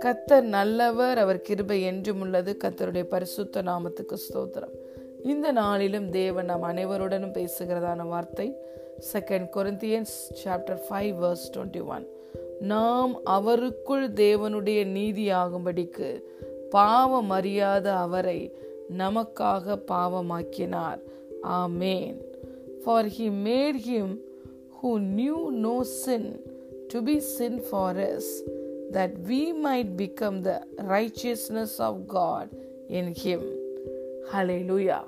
கத்தர் நல்லவர் அவர் கிருபை என்றும் உள்ளது. கத்தருடைய பரிசுத்த நாமத்துக்கு ஸ்தோத்திரம். இந்த நாளிலும் தேவன் நாம் அனைவருடனும் பேசுகிறதான வார்த்தை second Corinthians chapter five verse twenty one நாம் அவருக்குள் தேவனுடைய நீதி ஆகும்படிக்கு பாவம் அறியாத அவரை நமக்காக பாவமாக்கினார். ஆமேன். For he made him who knew no sin to be sin for us, that we might become the righteousness of God in him. Hallelujah.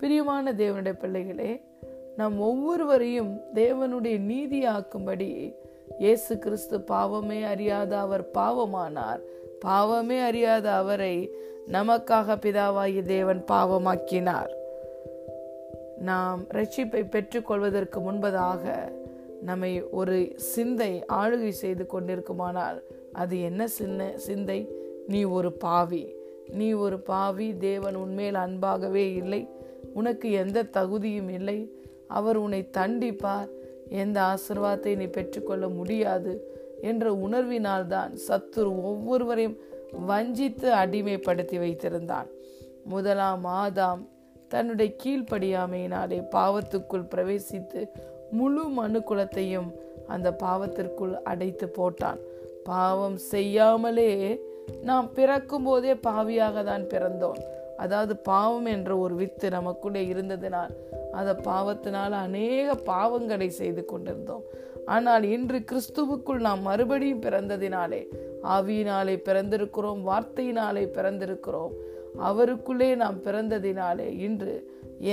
பிரியமான தேவனுடைய பிள்ளைகளே நாம் ஒவ்வொருவரையும் தேவனுடைய நீதியாக்கும்படி இயேசு கிறிஸ்து பாவமே அறியாத அவர் பாவமானார் பாவமே அறியாத அவரை நமக்காக பிதாவாகிய தேவன் பாவமாக்கினார் நாம் ரட்சிப்பை பெற்றுக்கொள்வதற்கு முன்பதாக நம்மை ஒரு சிந்தை ஆளுகை செய்து கொண்டிருக்குமானால் அது என்ன சின்ன சிந்தை? நீ ஒரு பாவி. நீ ஒரு பாவி தேவன் உண்மையில் அன்பாகவே இல்லை. உனக்கு எந்த தகுதியும் இல்லை. அவர் உன்னை தண்டிப்பார். எந்த ஆசிர்வாதத்தை நீ பெற்றுக்கொள்ள முடியாது என்ற உணர்வினால்தான் சத்துரு ஒவ்வொருவரையும் வஞ்சித்து அடிமைப்படுத்தி வைத்திருந்தான். முதலாம் ஆதாம் தன்னுடைய கீழ்ப்படியாமையினாலே பாவத்துக்குள் பிரவேசித்து முழு மனு குலத்தையும் அந்த பாவத்திற்குள் அடைத்து போட்டான். பாவம் செய்யாமலே நாம் பிறக்கும் போதே பாவியாக தான் பிறந்தோம். அதாவது பாவம் என்ற ஒரு வித்து நமக்குள்ளே இருந்ததினால் அந்த பாவத்தினால் அநேக பாவங்களை செய்து கொண்டிருந்தோம். ஆனால் இன்று கிறிஸ்துவுக்குள் நாம் மறுபடியும் பிறந்ததினாலே ஆவியினாலே பிறந்திருக்கிறோம் வார்த்தையினாலே பிறந்திருக்கிறோம். அவருக்குள்ளே நாம் பிறந்ததினாலே இன்று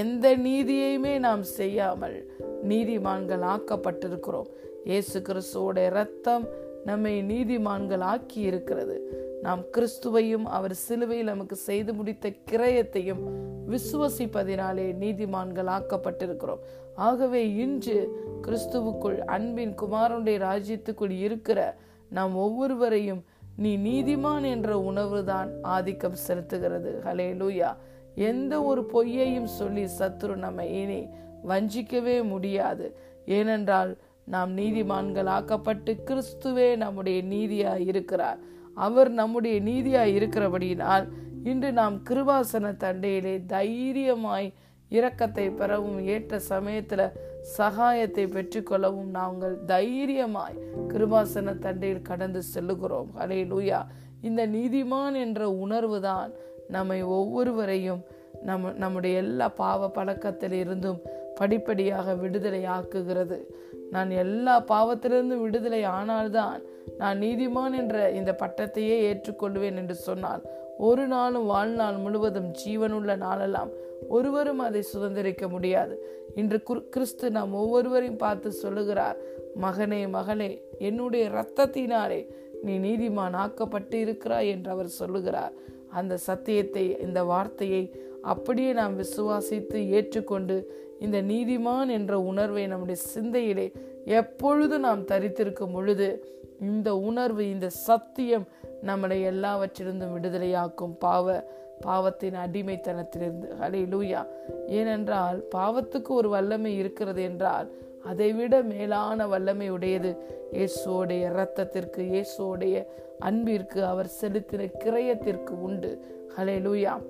எந்த நீதியையுமே நாம் செய்யாமல் நீதிமான்கள் ஆக்கப்பட்டிருக்கிறோம் இயேசு கிறிஸ்துவோட ரத்தம் நம்மை நீதிமான்கள் ஆக்கி இருக்கிறது நாம் கிறிஸ்துவையும் அவர் சிலுவையில் நமக்கு செய்து முடித்த கிரயத்தையும் விசுவசிப்பதினாலே நீதிமான்கள் ஆக்கப்பட்டிருக்கிறோம் ஆகவே இன்று கிறிஸ்துவுக்குள் அன்பின் குமாரனுடைய ராஜ்யத்துக்குள் இருக்கிற நாம் ஒவ்வொருவரையும் நீ நீதிமான் என்ற உணர்வுதான் ஆதிக்கம் செலுத்துகிறது. ஹலே லூயா எந்த ஒரு பொய்யையும் சொல்லி சத்துரு நம்ம இனி வஞ்சிக்கவே முடியாது. ஏனென்றால் நாம் நீதிமான்கள் ஆக்கப்பட்டு கிறிஸ்துவே நம்முடைய நீதியாய் இருக்கிறார். அவர் நம்முடைய நீதியாய் இருக்கிறபடியினால் இன்று நாம் கிருபாசன தண்டையிலே தைரியமாய் இரக்கத்தை பெறவும் ஏற்ற சமயத்துல சகாயத்தை பெற்றுக்கொள்ளவும் நாங்கள் தைரியமாய் கிருபாசன தண்டையில் கடந்து செல்லுகிறோம். ஹலே லூயா இந்த நீதிமான் என்ற உணர்வு தான் நம்மை ஒவ்வொருவரையும் நம்ம நம்முடைய எல்லா பாவ பழக்கத்தில் இருந்தும் படிப்படியாக விடுதலை ஆக்குகிறது. நான் எல்லா பாவத்திலிருந்தும் விடுதலை ஆனால்தான் நான் நீதிமான் என்ற இந்த பட்டத்தையே ஏற்றுக்கொள்வேன் என்று சொன்னால் ஒரு நாளும் வாழ்நாள் முழுவதும் ஜீவனுள்ள நாளெல்லாம் ஒருவரும் அதை சுதந்திரிக்க முடியாது. இன்று கிறிஸ்து நாம் ஒவ்வொருவரையும் பார்த்து சொல்லுகிறார் மகனே மகளே என்னுடைய இரத்தத்தினாலே நீ நீதிமான் ஆக்கப்பட்டு இருக்கிறாய் என்று அவர் சொல்லுகிறார். அந்த சத்தியத்தை இந்த வார்த்தையை அப்படியே நாம் விசுவாசித்து ஏற்றுக்கொண்டு இந்த நீதிமான் என்ற உணர்வை நம்முடைய சிந்தையிலே எப்பொழுது நாம் தரித்திருக்கும் பொழுது இந்த உணர்வு இந்த சத்தியம் நம்மளை எல்லாவற்றிலிருந்தும் விடுதலையாக்கும் பாவ பாவத்தின் அடிமைத்தனத்திலிருந்து. அலே லூயா ஏனென்றால் பாவத்துக்கு ஒரு வல்லமை இருக்கிறது என்றால் அதைவிட மேலான வல்லமை உடையது இயேசுவோடைய இரத்தத்திற்கு இயேசுவோடைய அன்பிற்கு அவர் செலுத்தின கிரயத்திற்கு உண்டு. ஹலே லூயா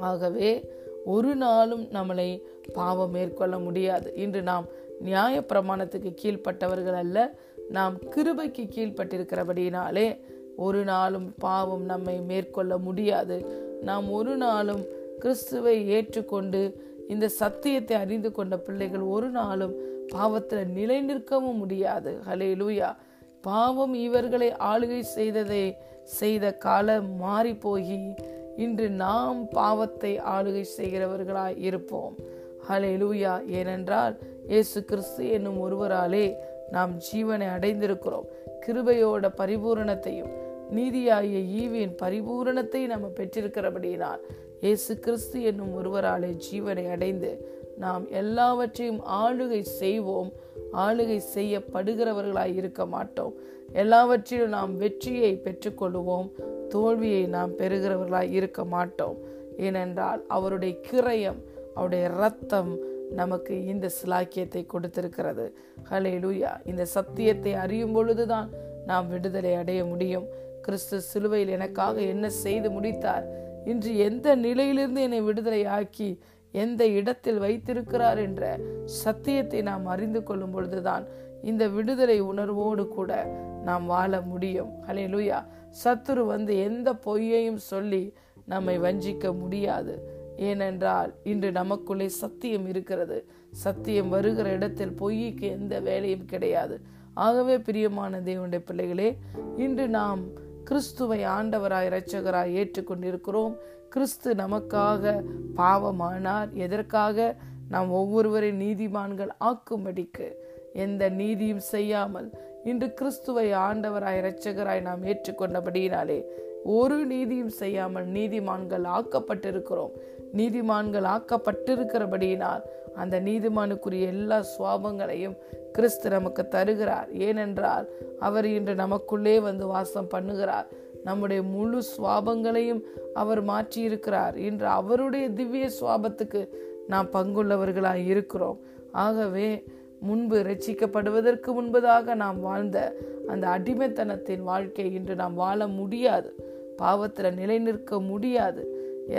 ஆகவே ஒரு நாளும் நம்மளை பாவம் மேற்கொள்ள முடியாது. இன்று நாம் நியாய பிரமாணத்துக்கு கீழ்ப்பட்டவர்கள் அல்ல நாம் கிருபைக்கு கீழ்ப்பட்டிருக்கிறபடினாலே ஒரு நாளும் பாவம் நம்மை மேற்கொள்ள முடியாது. நாம் ஒரு நாளும் கிறிஸ்துவை ஏற்றுக்கொண்டு இந்த சத்தியத்தை அறிந்து கொண்ட பிள்ளைகள் ஒரு நாளும் பாவத்தில் நிலை நிற்கவும் முடியாது. ஹலே லூயா பாவம் இவர்களை ஆளுகை செய்ததை செய்த காலம் மாறி போகி இன்று நாம் பாவத்தை ஆளுகை செய்கிறவர்களாய் இருப்போம். ஹலே லூயா ஏனென்றால் இயேசு கிறிஸ்து என்னும் ஒருவராலே நாம் ஜீவனை அடைந்திருக்கிறோம். கிருபையோட பரிபூரணத்தையும் நீதியாகிய ஈவியின் பரிபூரணத்தை நம்ம பெற்றிருக்கிறபடியினால் இயேசு கிறிஸ்து என்னும் ஒருவராலே ஜீவனை அடைந்து நாம் எல்லாவற்றையும் ஆளுகை செய்வோம். ஆளுகை செய்யப்படுகிறவர்களாய் இருக்க மாட்டோம். எல்லாவற்றிலும் நாம் வெற்றியை பெற்றுக்கொள்வோம் தோல்வியை நாம் பெறுகிறவர்களாய் இருக்க மாட்டோம். ஏனென்றால் அவருடைய கிரயம் அவருடைய ரத்தம் நமக்கு இந்த சிலாக்கியத்தை கொடுத்திருக்கிறது. ஹலே லூயா இந்த சத்தியத்தை அறியும் பொழுதுதான் நாம் விடுதலை அடைய முடியும். கிறிஸ்து சிலுவையில் எனக்காக என்ன செய்து முடித்தார்? இன்று எந்த நிலையிலிருந்து என்னை விடுதலை ஆக்கி எந்த இடத்தில் வைத்திருக்கிறார் என்ற சத்தியத்தை நாம் அறிந்து கொள்ளும் பொழுதுதான் இந்த விடுதலை உணர்வோடு கூட நாம் வாழ முடியும். ஹலே சத்துரு வந்து எந்த பொய்யையும் சொல்லி நம்மை வஞ்சிக்க முடியாது. ஏனென்றால் இன்று நமக்குள்ளே சத்தியம் இருக்கிறது. சத்தியம் வருகிற இடத்தில் பொய்க்கு எந்த வேலையும் கிடையாது. ஆகவே பிரியமான தேவனுடைய பிள்ளைகளே இன்று நாம் கிறிஸ்துவை ஆண்டவராய் இரட்சகராய் ஏற்றுக்கொண்டிருக்கிறோம். கிறிஸ்து நமக்காக பாவமானார். எதற்காக? நாம் ஒவ்வொருவரை நீதிமான்கள் ஆக்கும்படிக்கு. எந்த நீதியும் செய்யாமல் இன்று கிறிஸ்துவை ஆண்டவராய் இரட்சகராய் நாம் ஏற்றுக்கொண்டபடியினாலே ஒரு நீதியும் செய்யாமல் நீதிமான்கள் ஆக்கப்பட்டிருக்கிறோம். நீதிமான்கள் ஆக்கப்பட்டிருக்கிறபடியினால் அந்த நீதிமானுக்குரிய எல்லா சுவாபங்களையும் கிறிஸ்து நமக்கு தருகிறார். ஏனென்றால் அவர் இன்று நமக்குள்ளே வந்து வாசம் பண்ணுகிறார். நம்முடைய முழு சுவாபங்களையும் அவர் மாற்றியிருக்கிறார். இன்று அவருடைய திவ்ய சுவாபத்துக்கு நாம் பங்குள்ளவர்களாக இருக்கிறோம். ஆகவே முன்பு ரட்சிக்கப்படுவதற்கு முன்பதாக நாம் வாழ்ந்த அந்த அடிமைத்தனத்தின் வாழ்க்கை இன்று நாம் வாழ முடியாது. பாவத்தில் நிலை நிற்க முடியாது.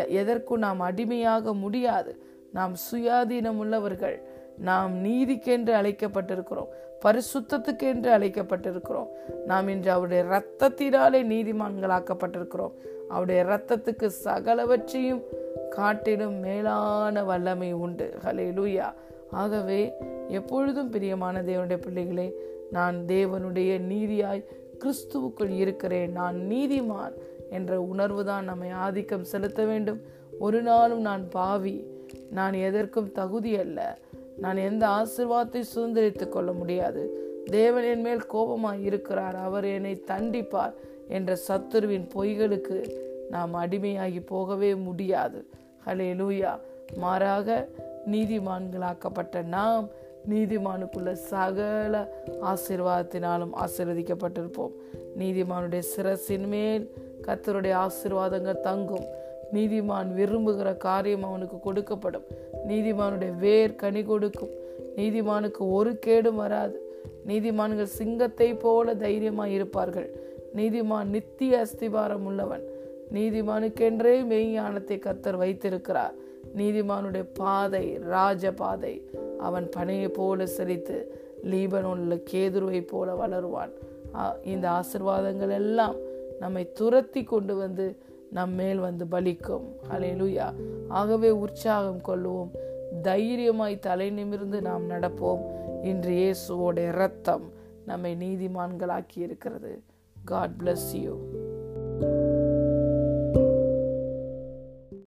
எதற்கும் நாம் அடிமையாக முடியாது. நாம் சுயாதீனம் உள்ளவர்கள் நாம் நீதிக்கென்று அழைக்கப்பட்டிருக்கிறோம். பரிசுத்தத்துக்கென்று அழைக்கப்பட்டிருக்கிறோம். நாம் இன்று அவருடைய இரத்தத்தினாலே நீதிமான்களாக்கப்பட்டிருக்கிறோம். அவருடைய இரத்தத்துக்கு சகலவற்றையும் காட்டிலும் மேலான வல்லமை உண்டு. ஹலே லூயா ஆகவே எப்பொழுதும் பிரியமான தேவனுடைய பிள்ளைகளே நான் தேவனுடைய நீதியாய் கிறிஸ்துவுக்குள் இருக்கிறேன். நான் நீதிமான் என்ற உணர்வு தான் நம்மை ஆதிக்கம் செலுத்த வேண்டும். ஒரு நாளும் நான் பாவி. நான் எதற்கும் தகுதி அல்ல. நான் எந்த ஆசிர்வாதத்தை சுதந்திரித்துக் கொள்ள முடியாது. தேவன் என் மேல் கோபமாய் இருக்கிறார். அவர் என்னை தண்டிப்பார் என்ற சத்துருவின் பொய்களுக்கு நாம் அடிமையாகி போகவே முடியாது. ஹலே லூயா மாறாக நீதிமான்களாக்கப்பட்ட நாம் நீதிமானுக்குள்ள சகல ஆசீர்வாதத்தினாலும் ஆசிர்வதிக்கப்பட்டிருப்போம். நீதிமானுடைய சிரசின் மேல் கத்தருடைய ஆசீர்வாதங்கள் தங்கும். நீதிமான் விரும்புகிற காரியம் அவனுக்கு கொடுக்கப்படும். நீதிமானுடைய வேர் கனி கொடுக்கும். நீதிமானுக்கு ஒரு கேடும் வராது. நீதிமான்கள் சிங்கத்தை போல தைரியமாய் இருப்பார்கள். நீதிமான் நித்திய அஸ்திபாரம் உள்ளவன். நீதிமானுக்கென்றே மெய்ஞானத்தை கத்தர் வைத்திருக்கிறார். நீதிமானுடைய பாதை ராஜ பாதை அவன் பனையை போல செழித்து லீபனோன்ல கேதுருவை போல வளருவான். இந்த ஆசிர்வாதங்கள் எல்லாம் நம்மை துரத்தி கொண்டு வந்து நம் மேல் வந்து பலிக்கும். அலையலுயா ஆகவே உற்சாகம் கொள்ளுவோம். தைரியமாய் தலை நிமிர்ந்து நாம் நடப்போம். இன்று இயேசுவோட ரத்தம் நம்மை நீதிமான்களாக்கி இருக்கிறது காட் பிளஸ் யூ